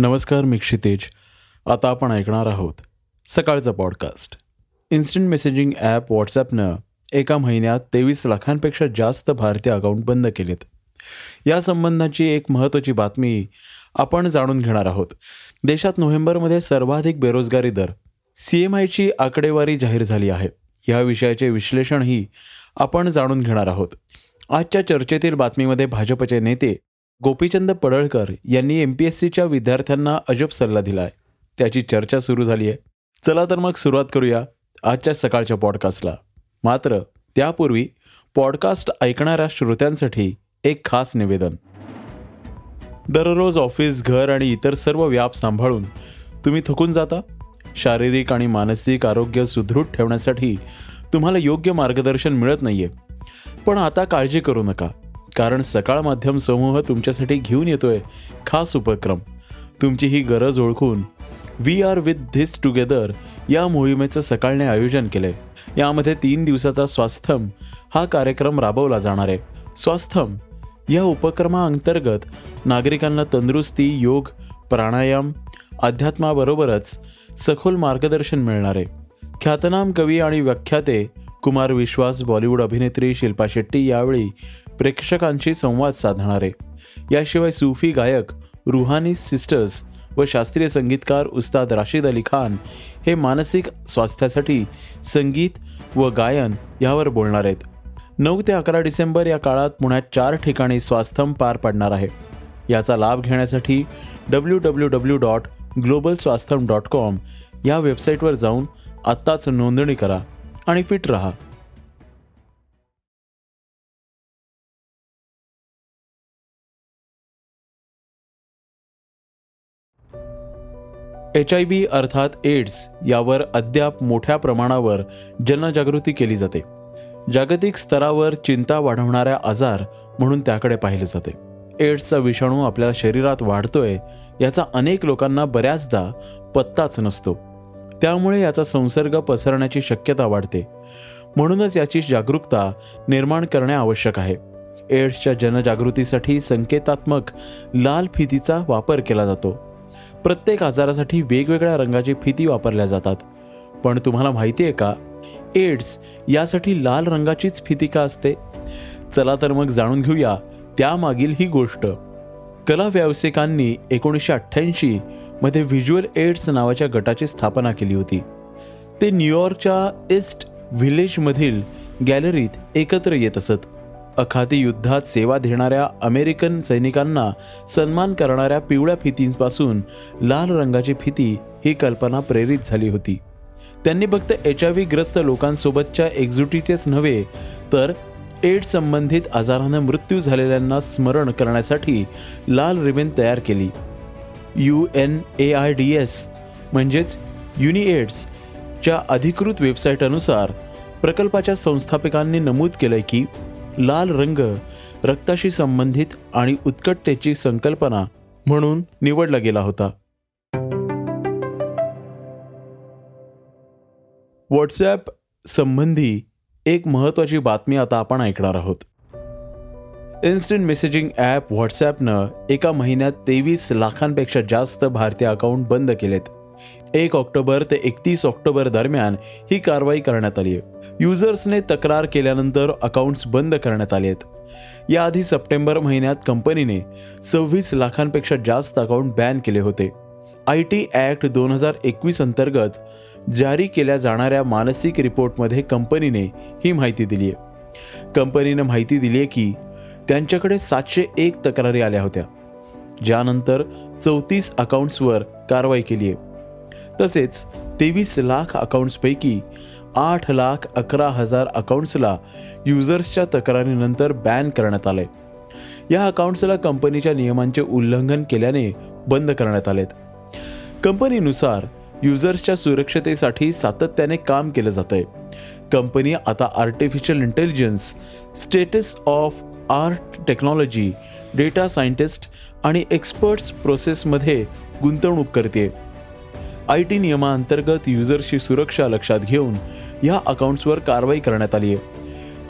नमस्कार मी क्षितेज. आता आपण ऐकणार आहोत सकाळचा पॉडकास्ट इन्स्टंट मेसेजिंग ॲप व्हॉट्सॲपनं एका महिन्यात तेवीस लाखांपेक्षा जास्त भारतीय अकाउंट बंद केलेत. या संबंधाची एक महत्त्वाची बातमी आपण जाणून घेणार आहोत. देशात नोव्हेंबरमध्ये सर्वाधिक बेरोजगारी दर सी एम आयची आकडेवारी जाहीर झाली आहे. या विषयाचे विश्लेषणही आपण जाणून घेणार आहोत. आजच्या चर्चेतील बातमीमध्ये भाजपचे नेते गोपीचंद पडळकर यांनी एम पी एस सीच्या विद्यार्थ्यांना अजब सल्ला दिला आहे त्याची चर्चा सुरू झाली आहे. चला तर मग सुरुवात करूया आजच्या सकाळच्या पॉडकास्टला. मात्र त्यापूर्वी पॉडकास्ट ऐकणाऱ्या श्रोत्यांसाठी एक खास निवेदन. दररोज ऑफिस घर आणि इतर सर्व व्याप सांभाळून तुम्ही थकून जाता? शारीरिक आणि मानसिक आरोग्य सुदृढ ठेवण्यासाठी तुम्हाला योग्य मार्गदर्शन मिळत नाहीये. पण आता काळजी करू नका. कारण सकाळ माध्यम समूह तुमच्यासाठी घेऊन येतोय. खास उपक्रम. तुमची ही गरज ओळखून we are with this together या मोहिमेचं सकाळने आयोजन केले यामध्ये तीन दिवसाचा स्वास्थम हा कार्यक्रम राबवला जाणार आहे. स्वास्थम या उपक्रमाअंतर्गत नागरिकांना तंदुरुस्ती योग प्राणायाम अध्यात्माबरोबरच सखोल मार्गदर्शन मिळणार आहे. ख्यातनाम कवी आणि व्याख्याते कुमार विश्वास बॉलिवूड अभिनेत्री शिल्पा शेट्टी यावेळी प्रेक्षकांशी संवाद साधणारे. याशिवाय सुफी गायक रुहानी सिस्टर्स व शास्त्रीय संगीतकार उस्ताद राशिद अली खान हे मानसिक स्वास्थ्यासाठी संगीत व गायन यावर बोलणार आहेत. नऊ ते अकरा डिसेंबर या काळात पुण्यात चार ठिकाणी स्वास्थम पार पडणार आहे. याचा लाभ घेण्यासाठी W W W dot global Swastham dot com या वेबसाईटवर जाऊन आत्ताच नोंदणी करा आणि फिट रहा. एच आय व्ही अर्थात एड्स यावर अद्याप मोठ्या प्रमाणावर जनजागृती केली जाते. जागतिक स्तरावर चिंता वाढवणाऱ्या आजार म्हणून त्याकडे पाहिले जाते. एड्सचा विषाणू आपल्या शरीरात वाढतोय याचा अनेक लोकांना बऱ्याचदा पत्ताच नसतो. त्यामुळे याचा संसर्ग पसरण्याची शक्यता वाढते. म्हणूनच याची जागरूकता निर्माण करणे आवश्यक आहे. एड्सच्या जनजागृतीसाठी संकेतात्मक लाल फितीचा वापर केला जातो. प्रत्येक आजारासाठी वेगवेगळ्या रंगाची फिती वापरल्या जातात. पण तुम्हाला माहिती आहे का? एड्स यासाठी लाल रंगाचीच फिती का असते? चला तर मग जाणून घेऊया त्यामागील ही गोष्ट. कला व्यावसायिकांनी एकोणीसशे अठ्ठ्याऐंशी मध्ये व्हिज्युअल एड्स नावाच्या गटाची स्थापना केली होती. ते न्यूयॉर्कच्या ईस्ट व्हिलेजमधील गॅलरीत एकत्र येत असत. अखाती युद्धात सेवा देणाऱ्या अमेरिकन सैनिकांना सन्मान करणाऱ्या पिवळ्या फितींपासून लाल रंगाची फिती ही कल्पना प्रेरित झाली होती. त्यांनी फक्त एच आय व्ही ग्रस्त लोकांसोबतच्या एकजुटीचेच नव्हे तर एड्स संबंधित आजारानं मृत्यू झालेल्यांना स्मरण करण्यासाठी लाल रिबेन तयार केली. U N A I D S म्हणजेच युनिएड्सच्या अधिकृत वेबसाईटनुसार प्रकल्पाच्या संस्थापकांनी नमूद केलंय की लाल रंग रक्ताशी संबंधित आणि उत्कटतेची संकल्पना म्हणून निवडला गेला होता. व्हॉट्सॲप संबंधी एक महत्त्वाची बातमी आता आपण ऐकणार आहोत. इन्स्टंट मेसेजिंग ॲप व्हॉट्सॲपनं एका महिन्यात तेवीस लाखांपेक्षा जास्त भारतीय अकाउंट बंद केलेत. एक ऑक्टोबर ते एकतीस ऑक्टोबर दरम्यान ही कारवाई करण्यात आली आहे. युजर्सने तक्रार केल्यानंतर अकाउंट्स बंद करण्यात आले आहेत. याआधी सप्टेंबर महिन्यात कंपनीने सव्वीस लाखांपेक्षा जास्त अकाउंट बॅन केले होते. आय टी ॲक्ट दोन हजार एकवीस अंतर्गत जारी केल्या जाणाऱ्या मानसिक रिपोर्टमध्ये कंपनीने ही माहिती दिली आहे. कंपनीनं माहिती दिली आहे की त्यांच्याकडे सातशे एक तक्रारी आल्या होत्या. ज्यानंतर चौतीस अकाउंट्सवर कारवाई केली आहे. तसेच तेवीस लाख अकाउंट्सपैकी आठ लाख अकरा हजार अकाउंट्सला युजर्सच्या तक्रारीनंतर बॅन करण्यात आले. या अकाउंट्सला कंपनीच्या नियमांचे उल्लंघन केल्याने बंद करण्यात आलेत. कंपनीनुसार युजर्सच्या सुरक्षतेसाठी सातत्याने काम केलं जातंय. कंपनी आता artificial intelligence status of art technology data scientist आणि एक्सपर्ट्स प्रोसेसमध्ये गुंतवणूक करते आय टी नियमाअंतर्गत युजर्सची सुरक्षा लक्षात घेऊन या अकाउंट्सवर कारवाई करण्यात आली आहे.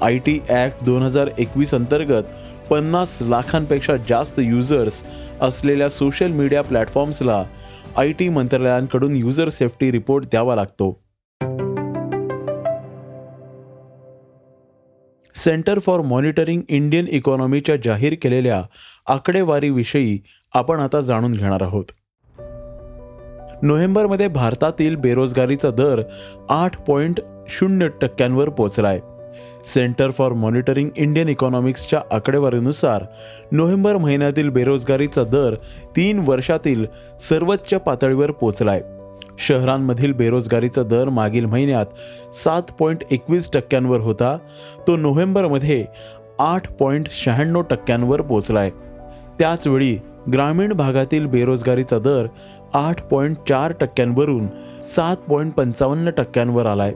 आय टी ॲक्ट दोन हजार एकवीस अंतर्गत पन्नास लाखांपेक्षा जास्त युजर्स असलेल्या सोशल मीडिया प्लॅटफॉर्म्सला आय टी मंत्रालयांकडून युजर सेफ्टी रिपोर्ट द्यावा लागतो. सेंटर फॉर मॉनिटरिंग इंडियन इकॉनॉमीच्या जाहीर केलेल्या आकडेवारीविषयी आपण आता जाणून घेणार आहोत. नोव्हेंबरमध्ये भारतातील बेरोजगारीचा दर आठ पॉईंट शून्य टक्क्यांवर पोचलाय. सेंटर फॉर मॉनिटरिंग इंडियन इकॉनॉमिक्सच्या आकडेवारीनुसार नोव्हेंबर महिन्यातील बेरोजगारीचा दर तीन वर्षातील सर्वोच्च पातळीवर पोचलाय. शहरांमधील बेरोजगारीचा दर मागील महिन्यात सात पॉईंट एकवीस टक्क्यांवर होता. तो नोव्हेंबरमध्ये आठ पॉईंट शहाण्णव टक्क्यांवर पोचलाय. त्याचवेळी ग्रामीण भागातील बेरोजगारीचा दर आठ पॉईंट चार टक्क्यांवरून सात पॉईंट पंचावन्न टक्क्यांवर आलाय.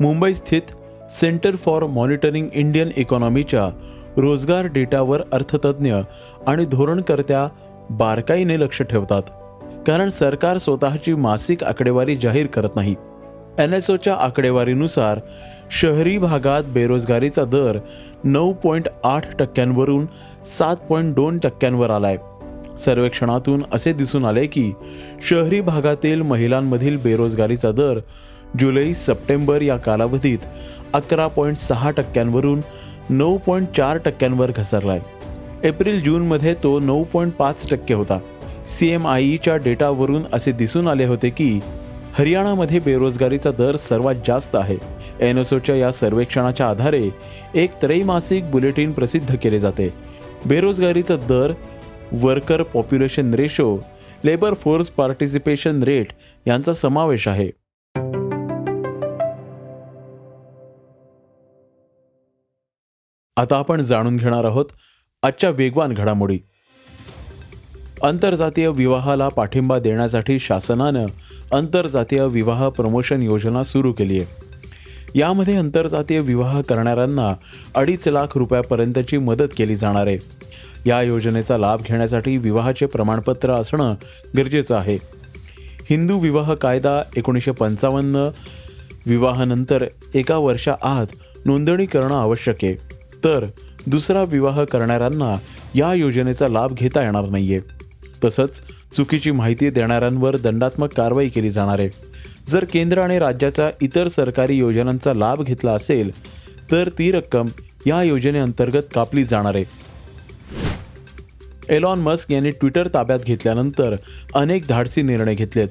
मुंबई स्थित सेंटर फॉर मॉनिटरिंग इंडियन इकॉनॉमीच्या रोजगार डेटावर अर्थतज्ज्ञ आणि धोरणकर्त्या बारकाईने लक्ष ठेवतात कारण सरकार स्वतःची मासिक आकडेवारी जाहीर करत नाही. एन एस ओच्या आकडेवारीनुसार शहरी भागात बेरोजगारीचा दर नऊ पॉईंट आठ टक्क्यांवरून सात पॉईंट दोन टक्क्यांवर आला आहे सर्वेक्षणातून असे दिसून आले की शहरी भागातील महिलांमधील बेरोजगारीचा दर जुलै सप्टेंबर या कालावधीत अकरा पॉईंट सहा टक्क्यांवरून नऊ पॉईंट चार टक्क्यांवर घसरलाय. एप्रिल जूनमध्ये तो नऊ पॉईंट पाच टक्के होता. सी एम आय ईच्या डेटावरून असे दिसून आले होते की हरियाणामध्ये बेरोजगारीचा दर सर्वात जास्त आहे. एनएसओच्या या सर्वेक्षणाच्या आधारे एक त्रैमासिक बुलेटिन प्रसिद्ध केले जाते. बेरोजगारीचा दर worker population ratio labour force participation rate यांचा समावेश आहे. आता आपण जाणून घेणार आहोत आजच्या वेगवान घडामोडी. आंतरजातीय विवाहाला पाठिंबा देण्यासाठी शासनानं आंतरजातीय विवाह प्रमोशन योजना सुरू केली आहे. यामध्ये आंतरजातीय विवाह करणाऱ्यांना अडीच लाख रुपयापर्यंतची मदत केली जाणार आहे. या योजनेचा लाभ घेण्यासाठी विवाहाचे प्रमाणपत्र असणं गरजेचं आहे. हिंदू विवाह कायदा एकोणीसशे पंचावन्न विवाहानंतर एका वर्षाआत नोंदणी करणं आवश्यक आहे. तर दुसरा विवाह करणाऱ्यांना या योजनेचा लाभ घेता येणार नाहीये. तसंच चुकीची माहिती देणाऱ्यांवर दंडात्मक कारवाई केली जाणार आहे. जर केंद्र आणि राज्याच्या इतर सरकारी योजनांचा लाभ घेतला असेल तर ती रक्कम या योजनेअंतर्गत कापली जाणार आहे. एलॉन मस्क यांनी ट्विटर ताब्यात घेतल्यानंतर अनेक धाडसी निर्णय घेतलेत.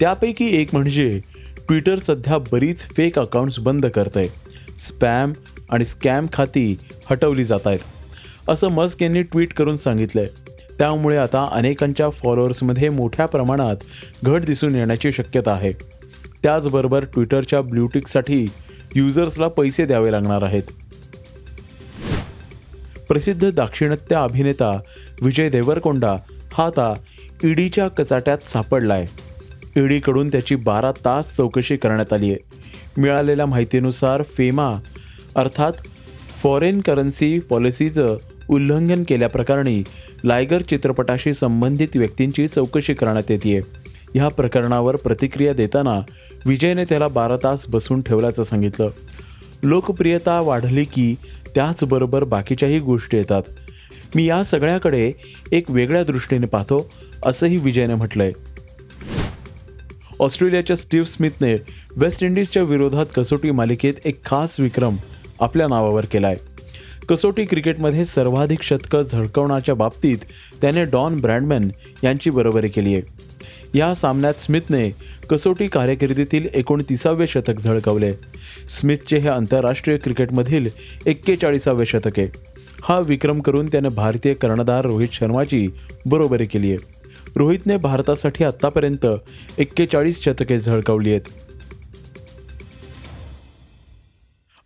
त्यापैकी एक म्हणजे ट्विटर सध्या बरीच फेक अकाउंट्स बंद करतंय. आहे स्पॅम आणि स्कॅम खाती हटवली जात आहेत असं मस्क यांनी ट्विट करून सांगितलंय. त्यामुळे आता अनेकांच्या फॉलोअर्समध्ये मोठ्या प्रमाणात घट दिसून येण्याची शक्यता आहे. त्याचबरोबर ट्विटरच्या ब्ल्यूटिकसाठी युजर्सला पैसे द्यावे लागणार आहेत. प्रसिद्ध दाक्षिणात्य अभिनेता विजय देवरकोंडा हा आता ईडीच्या कचाट्यात सापडलाय. ईडीकडून त्याची बारा तास चौकशी करण्यात आली आहे. मिळालेल्या माहितीनुसार फेमा अर्थात फॉरेन करन्सी पॉलिसीचं उल्लंघन केल्याप्रकरणी लायगर चित्रपटाशी संबंधित व्यक्तींची चौकशी करण्यात येते ह्या प्रकरणावर प्रतिक्रिया देताना विजयने त्याला बारा तास बसून ठेवल्याचं सांगितलं. लोकप्रियता वाढली की त्याचबरोबर बाकीच्याही गोष्टी येतात. मी या सगळ्याकडे एक वेगळ्या दृष्टीने पाहतो असंही विजयने म्हटलंय. ऑस्ट्रेलियाच्या स्टीव्ह स्मिथने वेस्ट इंडिजच्या विरोधात कसोटी मालिकेत एक खास विक्रम आपल्या नावावर केलाय. कसोटी क्रिकेटमध्ये सर्वाधिक शतकं झळकवण्याच्या बाबतीत त्याने डॉन ब्रँडमॅन यांची बरोबरी केली आहे या सामन्यात स्मिथने कसोटी कार्यकिर्दीतील एकोणतीसावे शतक झळकवले. स्मिथचे हे आंतरराष्ट्रीय क्रिकेटमधील एक्केचाळीसावे शतक आहे. हा विक्रम करून त्याने भारतीय कर्णधार रोहित शर्माची बरोबरी केली आहे. रोहितने भारतासाठी आतापर्यंत एक्केचाळीस शतके झळकवली आहेत.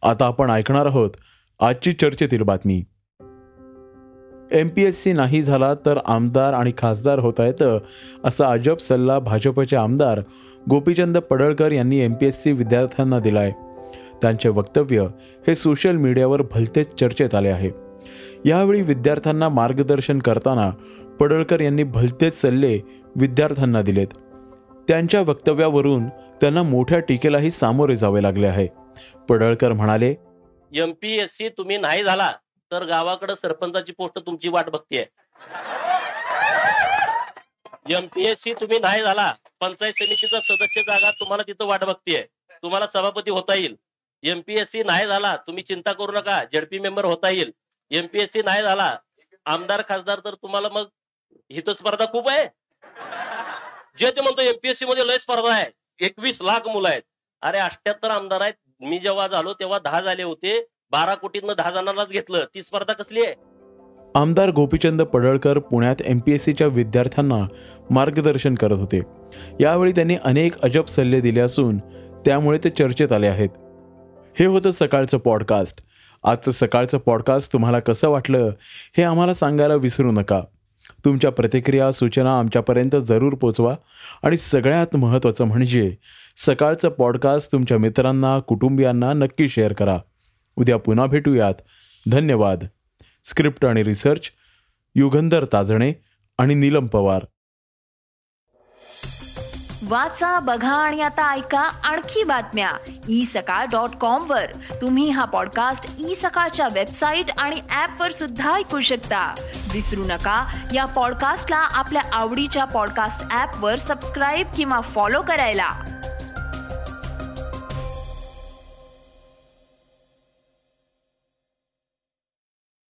आता आपण ऐकणार आहोत आजची चर्चेतील बातमी. एम पी एस सी नाही झाला तर आमदार आणि खासदार होता येतं असा अजब सल्ला भाजपचे आमदार गोपीचंद पडळकर यांनी एम पी एस सी विद्यार्थ्यांना दिला आहे त्यांचे वक्तव्य हे सोशल मीडियावर भलतेच चर्चेत आले आहे. यावेळी विद्यार्थ्यांना मार्गदर्शन करताना पडळकर यांनी भलतेच सल्ले विद्यार्थ्यांना दिलेत. त्यांच्या वक्तव्यावरून त्यांना मोठ्या टीकेलाही सामोरे जावे लागले आहे. पडळकर म्हणाले यम पी एस सी तुम्ही नाही झाला. तर गावाकडे सरपंचाची पोस्ट तुमची वाट बघतीये. एमपीएससी तुम्ही नाही झाला पंचायत समितीचा सदस्य जागा तुम्हाला तिथं वाट बघतीये. तुम्हाला सभापती होता येईल. एमपीएससी नाही झाला तुम्ही चिंता करू नका झडपी मेंबर होता येईल. एमपीएससी नाही झाला आमदार खासदार तर तुम्हाला मग हित स्पर्धा खूप आहे. जे ते म्हणतो एमपीएससी मध्ये लय स्पर्धा आहे. एकवीस लाख मुलं आहेत. अरे अठ्याहत्तर आमदार आहेत. मी जेव्हा झालो तेव्हा दहा झाले होते. बारा कोटीतनं दहा जणांनाच घेतलं. ती स्पर्धा कसली आहे? आमदार गोपीचंद पडळकर पुण्यात एम पी एस सीच्या विद्यार्थ्यांना मार्गदर्शन करत होते. यावेळी त्यांनी अनेक अजब सल्ले दिले असून त्यामुळे ते चर्चेत आले आहेत. हे होतं सकाळचं पॉडकास्ट. आजचं सकाळचं पॉडकास्ट तुम्हाला कसं वाटलं हे आम्हाला सांगायला विसरू नका. तुमच्या प्रतिक्रिया सूचना आमच्यापर्यंत जरूर पोचवा. आणि सगळ्यात महत्त्वाचं म्हणजे सकाळचं पॉडकास्ट तुमच्या मित्रांना कुटुंबियांना नक्की शेअर करा. उद्या पुन्हा भेटूयात. धन्यवाद. स्क्रिप्ट आणि रिसर्च युगंधर ताजणे आणि नीलम पवार. वाचा बघा आणि आता ऐका आणखी बातम्या. ई सकाळ डॉट कॉम वर. तुम्ही हा पॉडकास्ट ई सकाळच्या वेबसाईट आणि ऍप वर सुद्धा ऐकू शकता. विसरू नका या पॉडकास्टला आपल्या आवडीच्या पॉडकास्ट ऍप वर सबस्क्राईब किंवा फॉलो करायला.